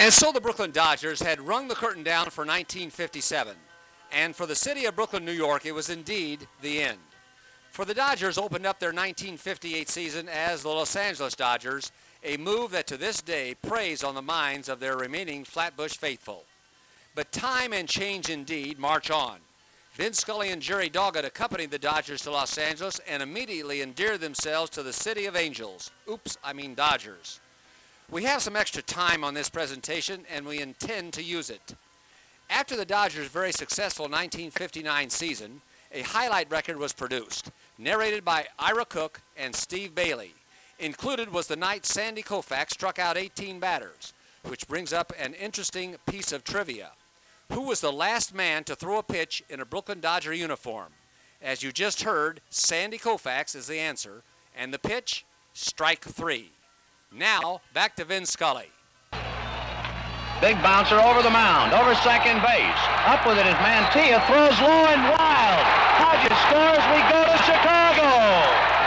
And so the Brooklyn Dodgers had rung the curtain down for 1957. And for the city of Brooklyn, New York, it was indeed the end. For the Dodgers opened up their 1958 season as the Los Angeles Dodgers, a move that to this day preys on the minds of their remaining Flatbush faithful. But time and change indeed march on. Vin Scully and Jerry Doggett accompanied the Dodgers to Los Angeles and immediately endeared themselves to the city of angels. Oops, I mean Dodgers. We have some extra time on this presentation and we intend to use it. After the Dodgers' very successful 1959 season, a highlight record was produced, narrated by Ira Cook and Steve Bailey. Included was the night Sandy Koufax struck out 18 batters, which brings up an interesting piece of trivia. Who was the last man to throw a pitch in a Brooklyn Dodger uniform? As you just heard, Sandy Koufax is the answer, and the pitch, strike three. Now, back to Vin Scully. Big bouncer over the mound, over second base. Up with it is Mantilla, throws low and wild. Hodges scores, we go to Chicago.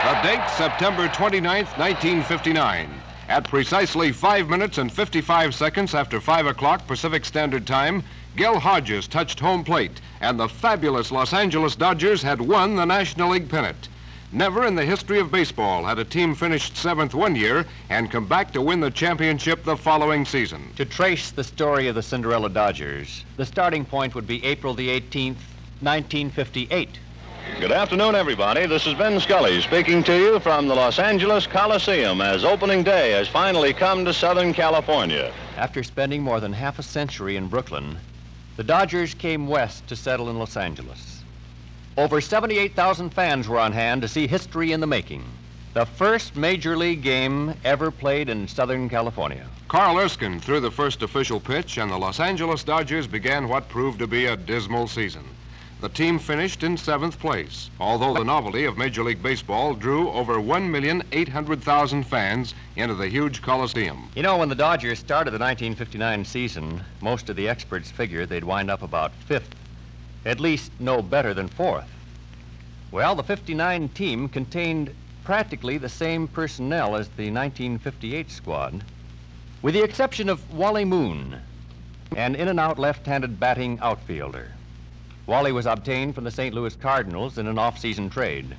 The date, September 29th, 1959. At precisely 5 minutes and 55 seconds after 5 o'clock Pacific Standard Time, Gil Hodges touched home plate, and the fabulous Los Angeles Dodgers had won the National League pennant. Never in the history of baseball had a team finished seventh one year and come back to win the championship the following season. To trace the story of the Cinderella Dodgers, the starting point would be April the 18th, 1958. Good afternoon, everybody. This is Vin Scully speaking to you from the Los Angeles Coliseum as opening day has finally come to Southern California. After spending more than half a century in Brooklyn, the Dodgers came west to settle in Los Angeles. Over 78,000 fans were on hand to see history in the making. The first major league game ever played in Southern California. Carl Erskine threw the first official pitch, and the Los Angeles Dodgers began what proved to be a dismal season. The team finished in seventh place, although the novelty of Major League Baseball drew over 1,800,000 fans into the huge Coliseum. You know, when the Dodgers started the 1959 season, most of the experts figured they'd wind up about fifth at least no better than fourth. Well, the 59 team contained practically the same personnel as the 1958 squad, with the exception of Wally Moon, an in and out left handed batting outfielder. Wally was obtained from the St. Louis Cardinals in an off season trade.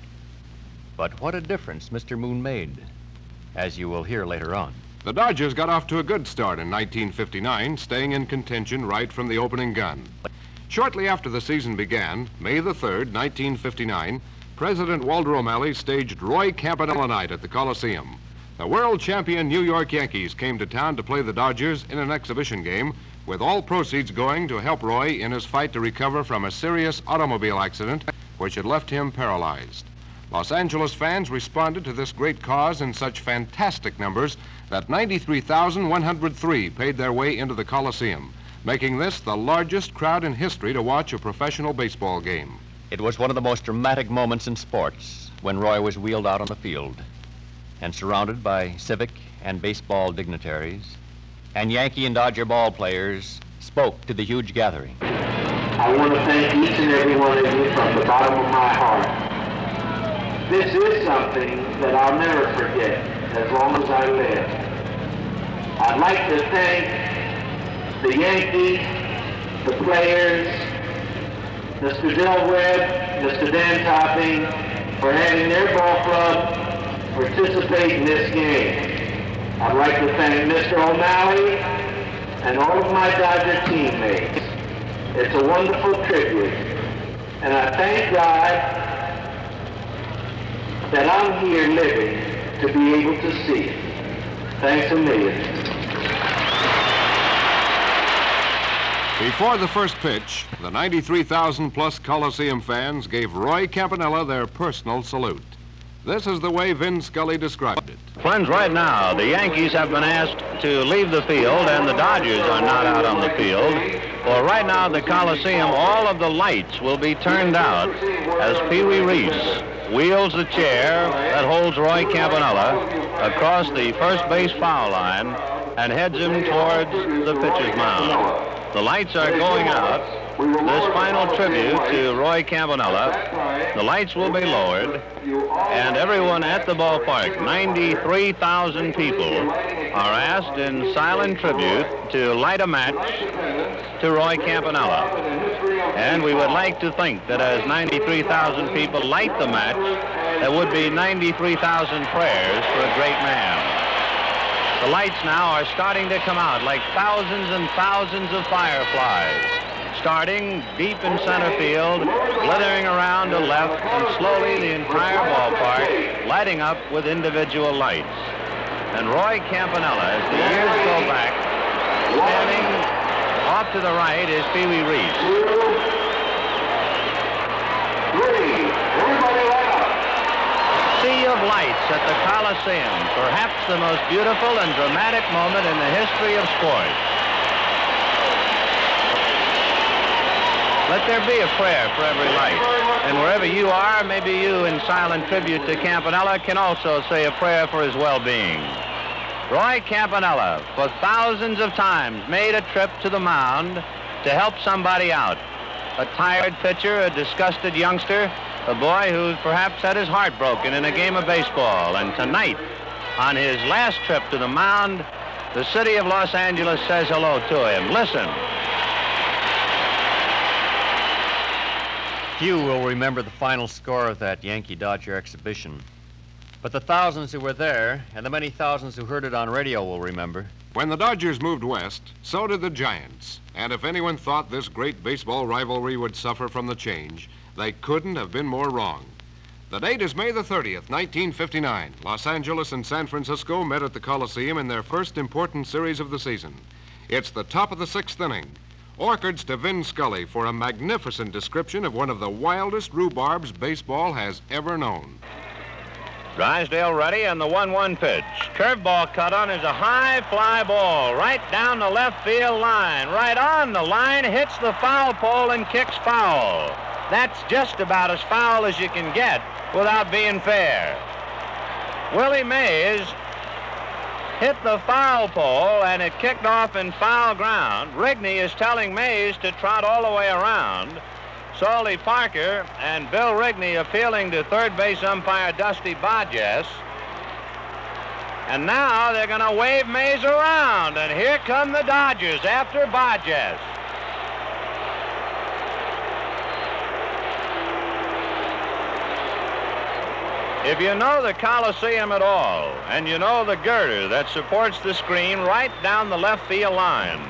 But what a difference Mr. Moon made, as you will hear later on. The Dodgers got off to a good start in 1959, staying in contention right from the opening gun. Shortly after the season began, May the 3rd, 1959, President Walter O'Malley staged Roy Campanella Night at the Coliseum. The world champion New York Yankees came to town to play the Dodgers in an exhibition game, with all proceeds going to help Roy in his fight to recover from a serious automobile accident which had left him paralyzed. Los Angeles fans responded to this great cause in such fantastic numbers that 93,103 paid their way into the Coliseum making this the largest crowd in history to watch a professional baseball game. It was one of the most dramatic moments in sports when Roy was wheeled out on the field and surrounded by civic and baseball dignitaries and Yankee and Dodger ball players spoke to the huge gathering. I want to thank each and every one of you from the bottom of my heart. This is something that I'll never forget as long as I live. I'd like to thank the Yankees, the players, Mr. Del Webb, Mr. Dan Topping, for having their ball club participate in this game. I'd like to thank Mr. O'Malley and all of my Dodger teammates. It's a wonderful tribute. And I thank God that I'm here living to be able to see it. Thanks a million. Before the first pitch, the 93,000 plus Coliseum fans gave Roy Campanella their personal salute. This is the way Vin Scully described it. Friends, right now, the Yankees have been asked to leave the field, and the Dodgers are not out on the field. For right now, the Coliseum, all of the lights will be turned out as Pee Wee Reese wheels the chair that holds Roy Campanella across the first base foul line and heads him towards the pitcher's mound. The lights are going out, this final tribute to Roy Campanella. The lights will be lowered, and everyone at the ballpark, 93,000 people, are asked in silent tribute to light a match to Roy Campanella. And we would like to think that as 93,000 people light the match, there would be 93,000 prayers for a great man. The lights now are starting to come out like thousands and thousands of fireflies, starting deep in center field, glittering around to left, and slowly the entire ballpark lighting up with individual lights. And Roy Campanella, as the years go back, standing off to the right is Pee Wee Reese. Three. Everybody light up. Sea of lights at the Coliseum, perhaps the most beautiful and dramatic moment in the history of sports. Let there be a prayer for every light. And wherever you are, maybe you, in silent tribute to Campanella, can also say a prayer for his well-being. Roy Campanella, for thousands of times, made a trip to the mound to help somebody out. A tired pitcher, a disgusted youngster, a boy who perhaps had his heart broken in a game of baseball. And tonight, on his last trip to the mound, the city of Los Angeles says hello to him. Listen. Few will remember the final score of that Yankee Dodger exhibition. But the thousands who were there and the many thousands who heard it on radio will remember. When the Dodgers moved west, so did the Giants. And if anyone thought this great baseball rivalry would suffer from the change, they couldn't have been more wrong. The date is May the 30th, 1959. Los Angeles and San Francisco met at the Coliseum in their first important series of the season. It's the top of the sixth inning. Orchids to Vin Scully for a magnificent description of one of the wildest rhubarbs baseball has ever known. Drysdale ready and the 1-1 pitch. Curveball cut on is a high fly ball right down the left field line. Right on the line, hits the foul pole and kicks foul. That's just about as foul as you can get without being fair. Willie Mays hit the foul pole and it kicked off in foul ground. Rigney is telling Mays to trot all the way around. Salty Parker and Bill Rigney appealing to third base umpire Dusty Boggess. And now they're going to wave Mays around. And here come the Dodgers after Boggess. If you know the Coliseum at all, and you know the girder that supports the screen right down the left field line,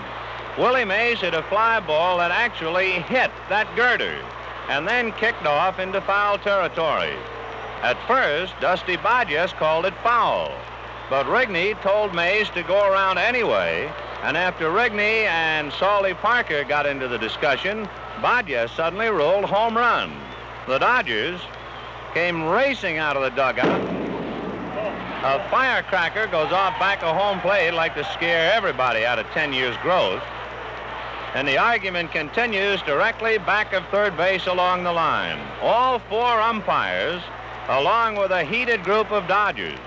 Willie Mays hit a fly ball that actually hit that girder and then kicked off into foul territory. At first, Dusty Boggess called it foul, but Rigney told Mays to go around anyway, and after Rigney and Salty Parker got into the discussion, Boggess suddenly ruled home run. The Dodgers came racing out of the dugout. A firecracker goes off back of home plate like to scare everybody out of 10 years' growth. And the argument continues directly back of third base along the line. All four umpires, along with a heated group of Dodgers.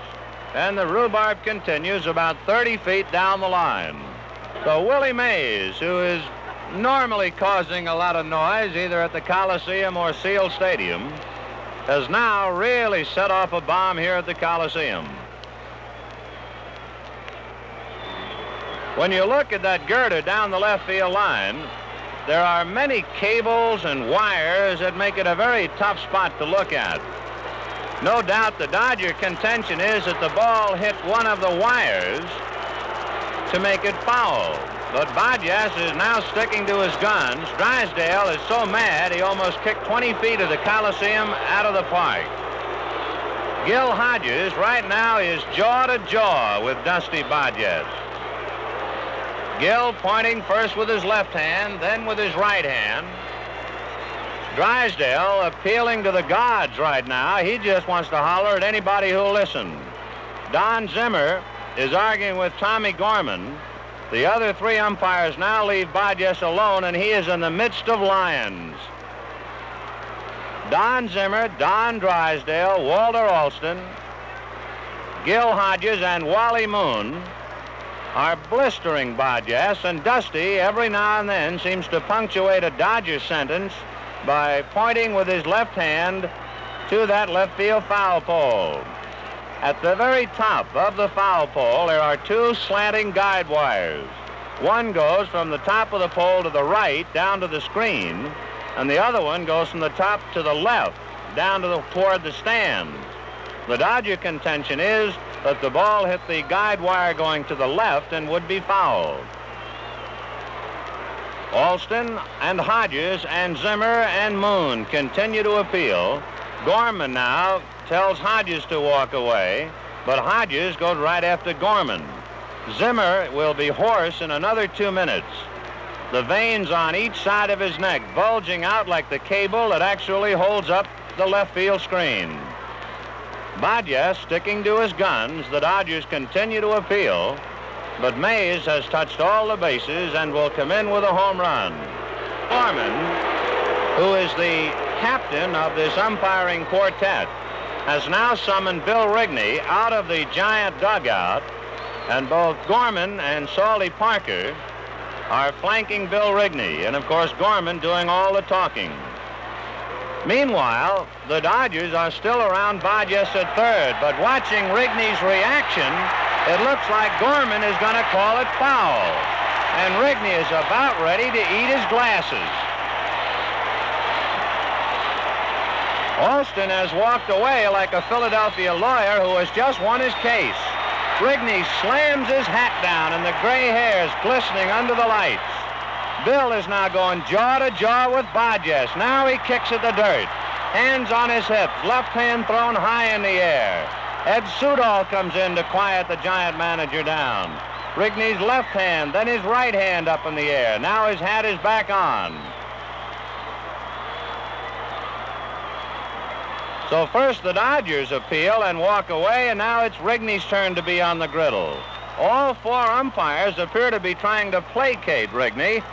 And the rhubarb continues about 30 feet down the line. So Willie Mays, who is normally causing a lot of noise either at the Coliseum or Seal Stadium, has now really set off a bomb here at the Coliseum. When you look at that girder down the left field line, there are many cables and wires that make it a very tough spot to look at. No doubt the Dodger contention is that the ball hit one of the wires to make it foul. But Boggess is now sticking to his guns. Drysdale is so mad he almost kicked 20 feet of the Coliseum out of the park. Gil Hodges right now is jaw to jaw with Dusty Boggess. Gil pointing first with his left hand, then with his right hand. Drysdale appealing to the gods right now. He just wants to holler at anybody who'll listen. Don Zimmer is arguing with Tommy Gorman. The other three umpires now leave Boggess alone, and he is in the midst of lions. Don Zimmer, Don Drysdale, Walter Alston, Gil Hodges, and Wally Moon are blistering Boggess, and Dusty every now and then seems to punctuate a Dodger sentence by pointing with his left hand to that left field foul pole. At the very top of the foul pole, there are two slanting guide wires. One goes from the top of the pole to the right down to the screen, and the other one goes from the top to the left down to the, toward the stands. The Dodger contention is that the ball hit the guide wire going to the left and would be fouled. Alston and Hodges and Zimmer and Moon continue to appeal. Gorman now tells Hodges to walk away, but Hodges goes right after Gorman. Zimmer will be hoarse in another two minutes. The veins on each side of his neck bulging out like the cable that actually holds up the left field screen. Boggess sticking to his guns. The Dodgers continue to appeal, but Mays has touched all the bases and will come in with a home run. Gorman, who is the captain of this umpiring quartet, has now summoned Bill Rigney out of the giant dugout, and both Gorman and Salty Parker are flanking Bill Rigney, and of course Gorman doing all the talking. Meanwhile, the Dodgers are still around Boggess at third, but watching Rigney's reaction, it looks like Gorman is going to call it foul. And Rigney is about ready to eat his glasses. Alston has walked away like a Philadelphia lawyer who has just won his case. Rigney slams his hat down and the gray hairs glistening under the lights. Bill is now going jaw to jaw with Boggess. Now he kicks at the dirt. Hands on his hips, left hand thrown high in the air. Ed Sudol comes in to quiet the giant manager down. Rigney's left hand, then his right hand up in the air. Now his hat is back on. So first the Dodgers appeal and walk away, and now it's Rigney's turn to be on the griddle. All four umpires appear to be trying to placate Rigney.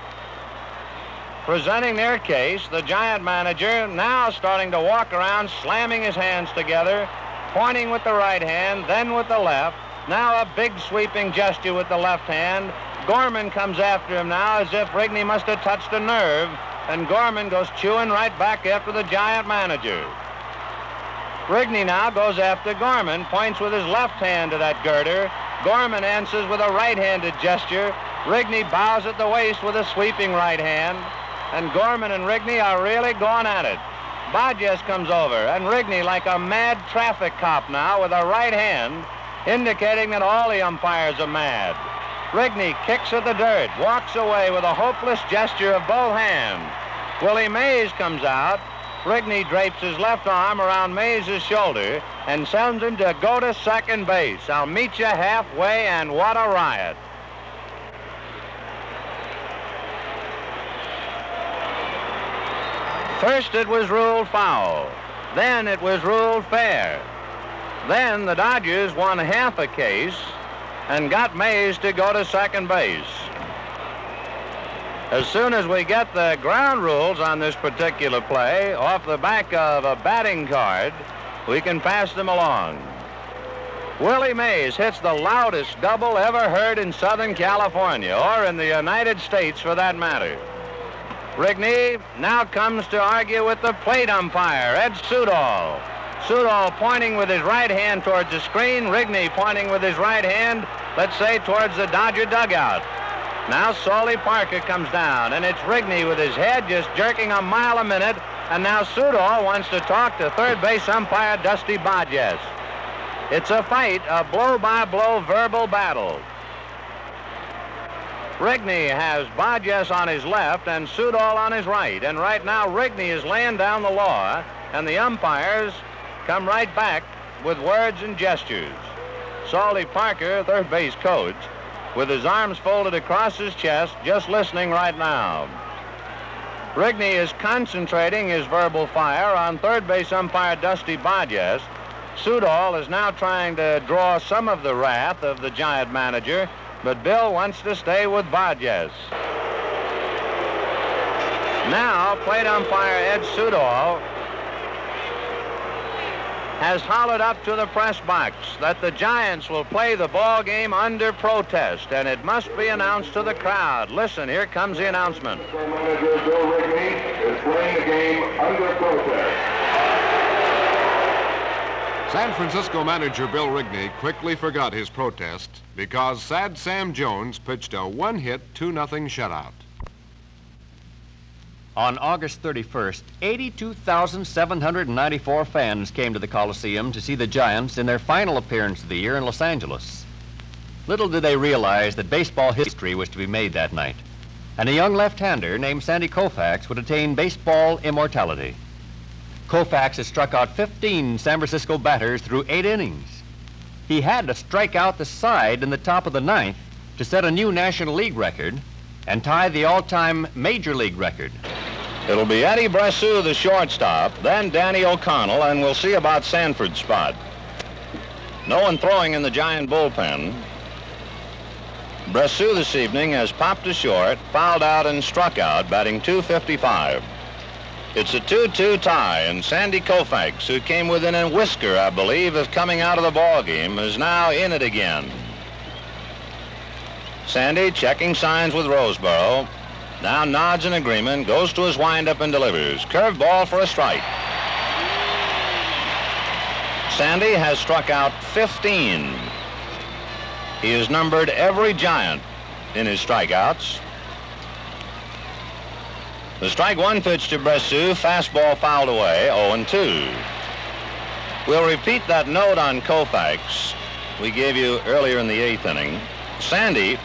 Presenting their case, the Giant manager now starting to walk around, slamming his hands together, pointing with the right hand, then with the left. Now a big sweeping gesture with the left hand. Gorman comes after him now as if Rigney must have touched a nerve, and Gorman goes chewing right back after the Giant manager. Rigney now goes after Gorman, points with his left hand to that girder. Gorman answers with a right-handed gesture. Rigney bows at the waist with a sweeping right hand. And Gorman and Rigney are really going at it. Boggess comes over, and Rigney, like a mad traffic cop now, with a right hand, indicating that all the umpires are mad. Rigney kicks at the dirt, walks away with a hopeless gesture of both hands. Willie Mays comes out, Rigney drapes his left arm around Mays' shoulder and sends him to go to second base. I'll meet you halfway, and what a riot. First it was ruled foul. Then it was ruled fair. Then the Dodgers won half a case and got Mays to go to second base. As soon as we get the ground rules on this particular play off the back of a batting card, we can pass them along. Willie Mays hits the loudest double ever heard in Southern California, or in the United States for that matter. Rigney now comes to argue with the plate umpire, Ed Sudol. Sudol pointing with his right hand towards the screen, Rigney pointing with his right hand, let's say, towards the Dodger dugout. Now Salty Parker comes down, and it's Rigney with his head just jerking a mile a minute, and now Sudol wants to talk to third base umpire Dusty Boggess. It's a fight, a blow-by-blow verbal battle. Rigney has Boggess on his left and Sudol on his right, and right now Rigney is laying down the law, and the umpires come right back with words and gestures. Salty Parker, third base coach, with his arms folded across his chest, just listening right now. Rigney is concentrating his verbal fire on third base umpire Dusty Boggess. Sudol is now trying to draw some of the wrath of the Giant manager, but Bill wants to stay with Boggess. Now, plate umpire Ed Sudol has hollered up to the press box that the Giants will play the ball game under protest, and it must be announced to the crowd. Listen, here comes the announcement. Manager Bill Rigney is playing the game under protest. San Francisco manager Bill Rigney quickly forgot his protest because Sad Sam Jones pitched a one-hit, two-nothing shutout. On August 31st, 82,794 fans came to the Coliseum to see the Giants in their final appearance of the year in Los Angeles. Little did they realize that baseball history was to be made that night, and a young left-hander named Sandy Koufax would attain baseball immortality. Koufax has struck out 15 San Francisco batters through eight innings. He had to strike out the side in the top of the ninth to set a new National League record and tie the all-time Major League record. It'll be Eddie Bressoud, the shortstop, then Danny O'Connell, and we'll see about Sanford's spot. No one throwing in the Giant bullpen. Bressoud this evening has popped a short, fouled out, and struck out, batting 255. It's a 2-2 tie, and Sandy Koufax, who came within a whisker, I believe, of coming out of the ball game, is now in it again. Sandy checking signs with Roseboro. Now nods in agreement, goes to his windup and delivers. Curveball for a strike. Sandy has struck out 15. He has numbered every giant in his strikeouts. The strike one pitch to Bressoud, fastball fouled away, 0-2. We'll repeat that note on Koufax we gave you earlier in the eighth inning. Sandy,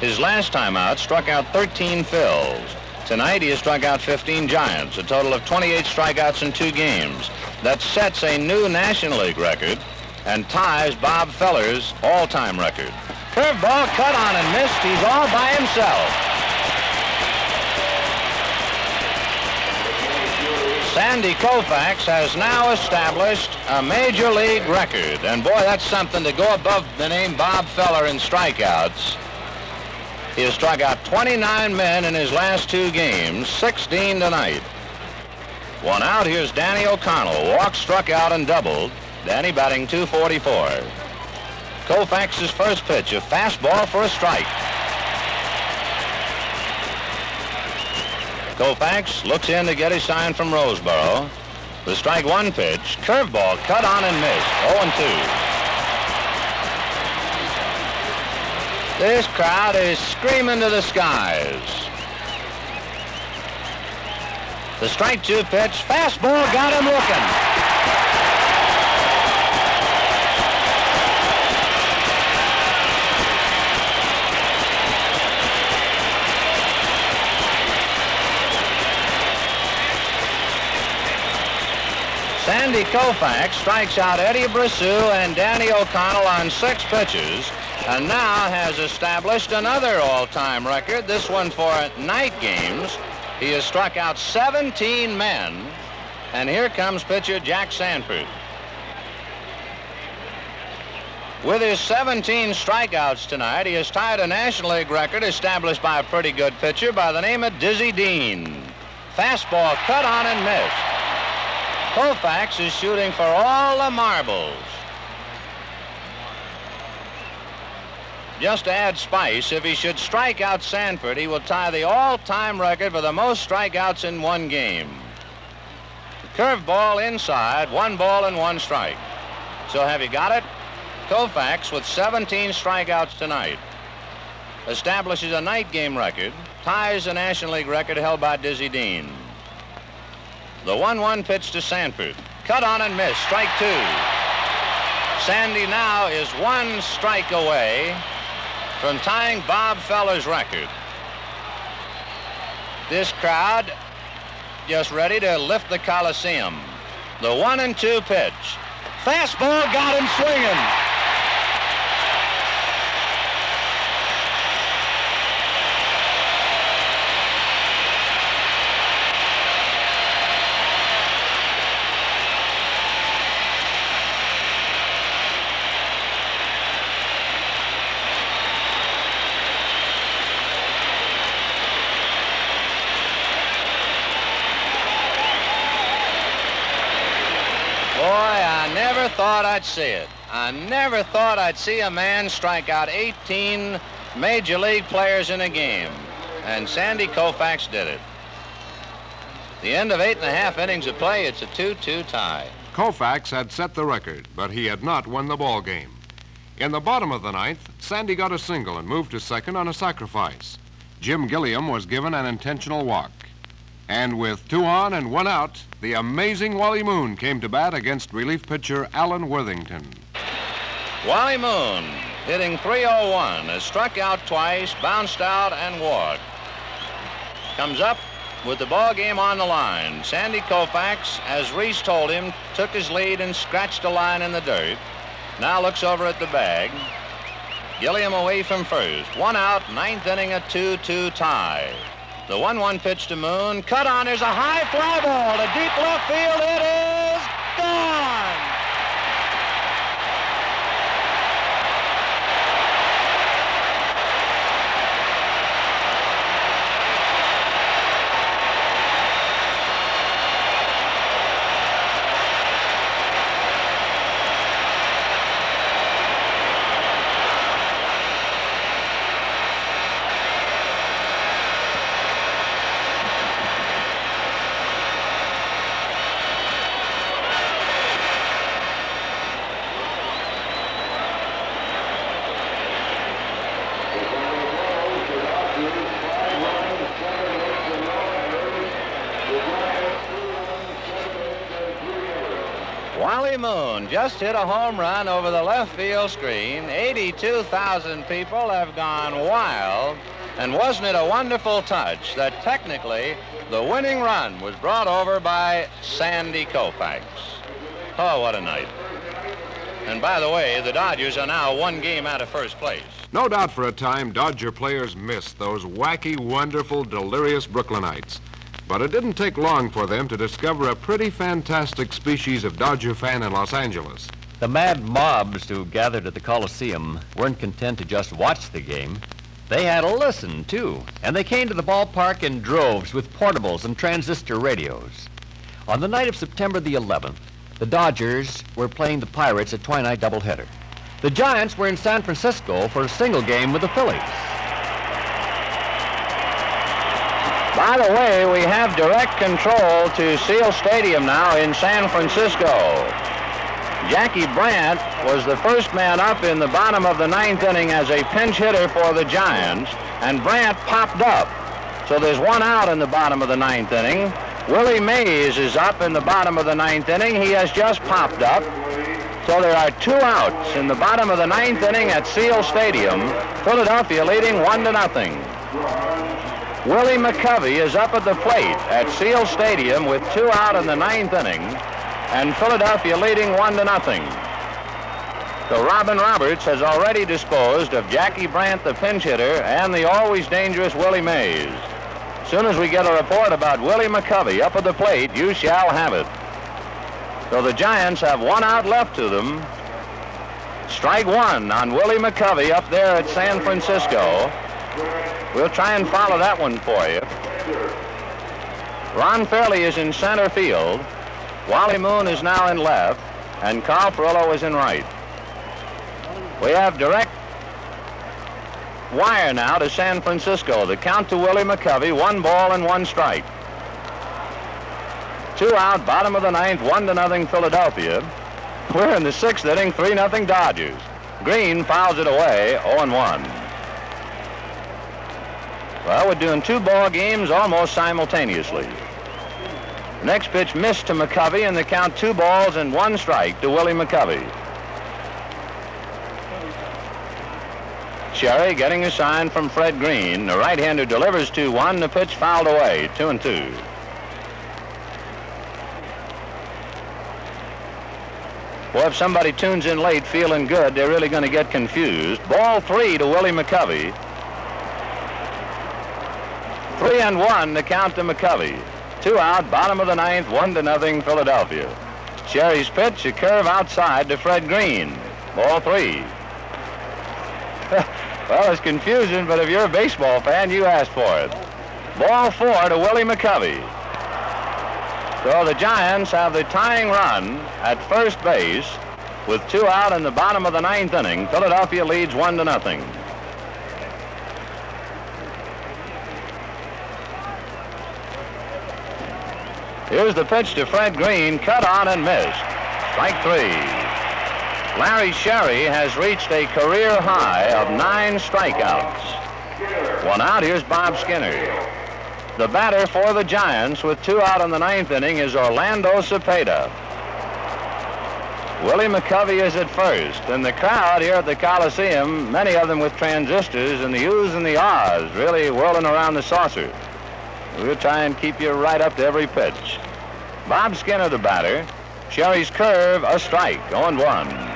his last time out, struck out 13 Phils. Tonight he has struck out 15 Giants, a total of 28 strikeouts in two games. That sets a new National League record and ties Bob Feller's all-time record. Curveball cut on and missed. He's all by himself. Sandy Koufax has now established a major league record. And boy, that's something to go above the name Bob Feller in strikeouts. He has struck out 29 men in his last two games, 16 tonight. One out, here's Danny O'Connell. Walk, struck out, and doubled. Danny batting 244. Koufax's first pitch, a fastball for a strike. Koufax looks in to get his sign from Roseboro. The strike one pitch, curveball cut on and missed, 0-2. This crowd is screaming to the skies. The strike two pitch, fastball got him looking. Sandy Koufax strikes out Eddie Bressoud and Danny O'Connell on six pitches and now has established another all-time record, this one for night games. He has struck out 17 men, and here comes pitcher Jack Sanford. With his 17 strikeouts tonight, he has tied a National League record established by a pretty good pitcher by the name of Dizzy Dean. Fastball cut on and missed. Koufax is shooting for all the marbles. Just to add spice, if he should strike out Sanford, he will tie the all-time record for the most strikeouts in one game. Curveball inside, one ball and one strike. So have you got it? Koufax with 17 strikeouts tonight establishes a night game record, ties the National League record held by Dizzy Dean. The 1-1 pitch to Sanford. Cut on and miss. Strike two. Sandy now is one strike away from tying Bob Feller's record. This crowd just ready to lift the Coliseum. The one and two pitch. Fastball got him swinging. Boy, I never thought I'd see it. I never thought I'd see a man strike out 18 major league players in a game. And Sandy Koufax did it. The end of eight and a half innings of play, it's a 2-2 tie. Koufax had set the record, but he had not won the ball game. In the bottom of the ninth, Sandy got a single and moved to second on a sacrifice. Jim Gilliam was given an intentional walk. And with two on and one out, the amazing Wally Moon came to bat against relief pitcher Allen Worthington. Wally Moon, hitting 301, has struck out twice, bounced out, and walked. Comes up with the ball game on the line. Sandy Koufax, as Reese told him, took his lead and scratched a line in the dirt. Now looks over at the bag. Gilliam away from first. One out, ninth inning, a 2-2 tie. The 1-1 pitch to Moon. Cut on. There's a high fly ball to deep left field. It is gone. Wally Just hit a home run over the left field screen. 82,000 people have gone wild. And wasn't it a wonderful touch that technically the winning run was brought over by Sandy Koufax? Oh, what a night. And by the way, the Dodgers are now one game out of first place. No doubt for a time, Dodger players missed those wacky, wonderful, delirious Brooklynites. But it didn't take long for them to discover a pretty fantastic species of Dodger fan in Los Angeles. The mad mobs who gathered at the Coliseum weren't content to just watch the game. They had a listen, too, and they came to the ballpark in droves with portables and transistor radios. On the night of September the 11th, the Dodgers were playing the Pirates at twilight doubleheader. The Giants were in San Francisco for a single game with the Phillies. By the way, we have direct control to Seal Stadium now in San Francisco. Jackie Brandt was the first man up in the bottom of the ninth inning as a pinch hitter for the Giants, and Brandt popped up. So there's one out in the bottom of the ninth inning. Willie Mays is up in the bottom of the ninth inning. He has just popped up. So there are two outs in the bottom of the ninth inning at Seal Stadium. Philadelphia leading one to nothing. Willie McCovey is up at the plate at Seal Stadium with two out in the ninth inning, and Philadelphia leading one to nothing. So Robin Roberts has already disposed of Jackie Brandt, the pinch hitter, and the always dangerous Willie Mays. Soon as we get a report about Willie McCovey up at the plate, you shall have it. So the Giants have one out left to them. Strike one on Willie McCovey up there at San Francisco. We'll try and follow that one for you. Ron Fairly is in center field. Wally Moon is now in left, and Carl Furillo is in right. We have direct wire now to San Francisco. The count to Willie McCovey, one ball and one strike. Two out, bottom of the ninth, one to nothing Philadelphia. We're in the sixth inning, three nothing Dodgers. Green fouls it away, 0 1. Well, we're doing two ball games almost simultaneously. Next pitch missed to McCovey, and the count two balls and one strike to Willie McCovey. Sherry getting a sign from Fred Green. The right-hander delivers 2-1. The pitch fouled away, 2 and 2. Well, if somebody tunes in late feeling good, they're really going to get confused. Ball three to Willie McCovey. Three and one, the count to McCovey. Two out, bottom of the ninth, one to nothing, Philadelphia. Sherry's pitch, a curve outside to Fred Green. Ball three. well, it's confusion, but if you're a baseball fan, you asked for it. Ball four to Willie McCovey. So the Giants have the tying run at first base. With two out in the bottom of the ninth inning, Philadelphia leads one to nothing. Here's the pitch to Fred Green, cut on and missed. Strike three. Larry Sherry has reached a career high of nine strikeouts. One out, here's Bob Skinner. The batter for the Giants with two out in the ninth inning is Orlando Cepeda. Willie McCovey is at first, and the crowd here at the Coliseum, many of them with transistors and the U's and the R's really whirling around the saucer. We'll try and keep you right up to every pitch. Bob Skinner, the batter. Sherry's curve, a strike, 0 1.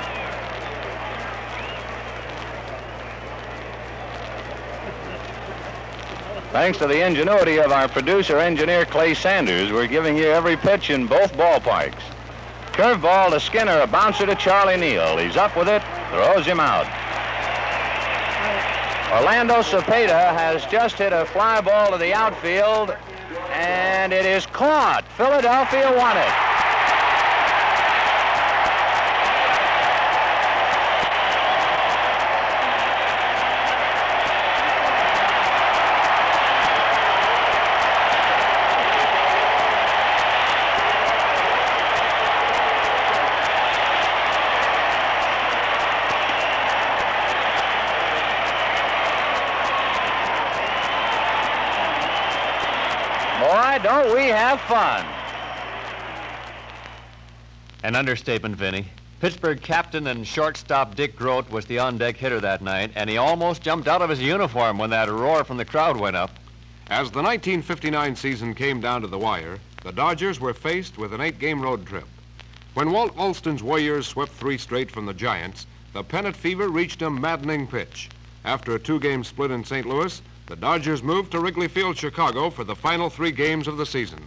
Thanks to the ingenuity of our producer engineer Clay Sanders, we're giving you every pitch in both ballparks. Curveball to Skinner, a bouncer to Charlie Neal. He's up with it, throws him out. Orlando Cepeda has just hit a fly ball to the outfield, and it is caught. Philadelphia won it. Fun. An understatement, Vinny. Pittsburgh captain and shortstop Dick Groat was the on-deck hitter that night, and he almost jumped out of his uniform when that roar from the crowd went up. As the 1959 season came down to the wire, the Dodgers were faced with an eight-game road trip. When Walt Alston's Warriors swept three straight from the Giants, the pennant fever reached a maddening pitch. After a two-game split in St. Louis, the Dodgers moved to Wrigley Field, Chicago for the final three games of the season.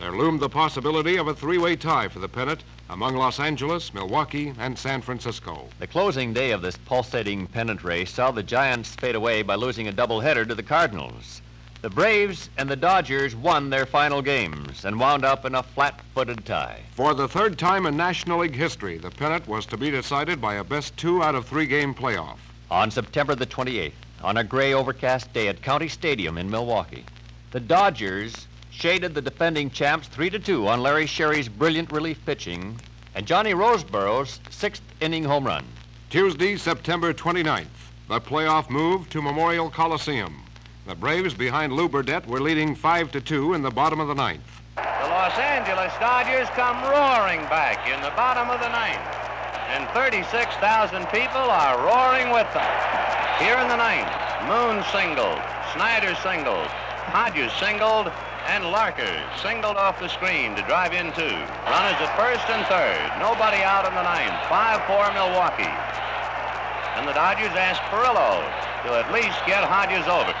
There loomed the possibility of a three-way tie for the pennant among Los Angeles, Milwaukee, and San Francisco. The closing day of this pulsating pennant race saw the Giants fade away by losing a doubleheader to the Cardinals. The Braves and the Dodgers won their final games and wound up in a flat-footed tie. For the third time in National League history, the pennant was to be decided by a best two out of three game playoff. On September the 28th, on a gray overcast day at County Stadium in Milwaukee, the Dodgers shaded the defending champs 3 to 2 on Larry Sherry's brilliant relief pitching and Johnny Roseboro's sixth inning home run. Tuesday, September 29th, the playoff moved to Memorial Coliseum. The Braves behind Lew Burdette were leading 5 to 2 in the bottom of the ninth. The Los Angeles Dodgers come roaring back in the bottom of the ninth. And 36,000 people are roaring with them. Here in the ninth, Moon singled, Snider singled, Hodges singled, and Larker singled off the screen to drive in two. Runners at first and third. Nobody out in the ninth. 5-4 Milwaukee. And the Dodgers ask Furillo to at least get Hodges over.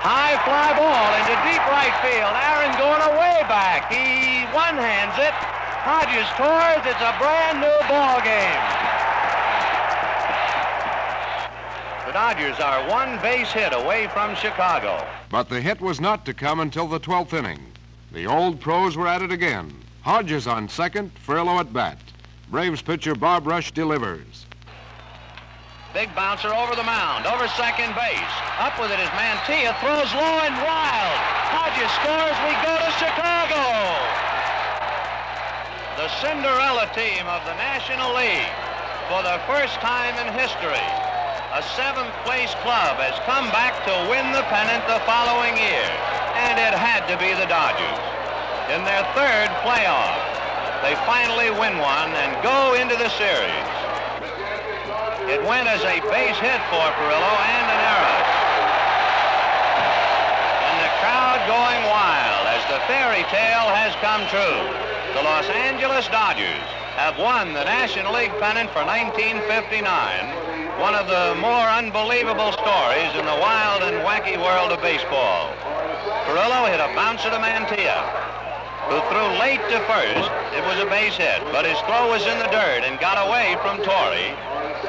High fly ball into deep right field. Aaron going away back. He one-hands it. Hodges scores. It's a brand new ball game. The Dodgers are one base hit away from Chicago. But the hit was not to come until the 12th inning. The old pros were at it again. Hodges on second, Furillo at bat. Braves pitcher Bob Rush delivers. Big bouncer over the mound, over second base. Up with it is Mantilla, throws low and wild. Hodges scores, we go to Chicago. The Cinderella team of the National League, for the first time in history, a seventh place club has come back to win the pennant the following year, and it had to be the Dodgers. In their third playoff, they finally win one and go into the series. It went as a base hit for Furillo and an error. And the crowd going wild as the fairy tale has come true. The Los Angeles Dodgers have won the National League pennant for 1959 one of the more unbelievable stories in the wild and wacky world of baseball. Furillo hit a bouncer to Mantilla, who threw late to first. It was a base hit, but his throw was in the dirt and got away from Torre.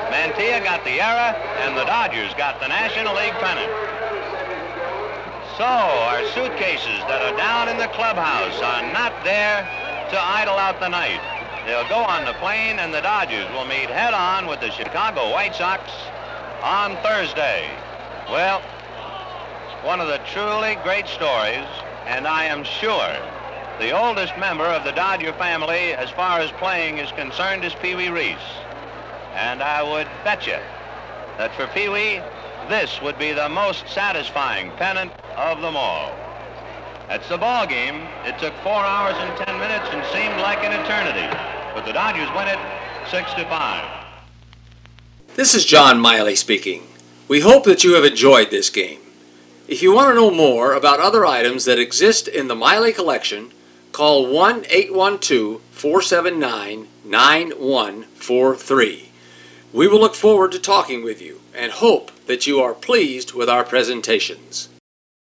Mantilla got the error, and the Dodgers got the National League pennant. So our suitcases that are down in the clubhouse are not there to idle out the night. They'll go on the plane, and the Dodgers will meet head-on with the Chicago White Sox on Thursday. Well, one of the truly great stories, and I am sure the oldest member of the Dodger family as far as playing is concerned is Pee Wee Reese. And I would bet you that for Pee Wee, this would be the most satisfying pennant of them all. That's the ball game. It took four hours and ten minutes and seemed like an eternity. But the Dodgers win it six to five. This is John Miley speaking. We hope that you have enjoyed this game. If you want to know more about other items that exist in the Miley collection, call 1 812 479 9143. We will look forward to talking with you and hope that you are pleased with our presentations.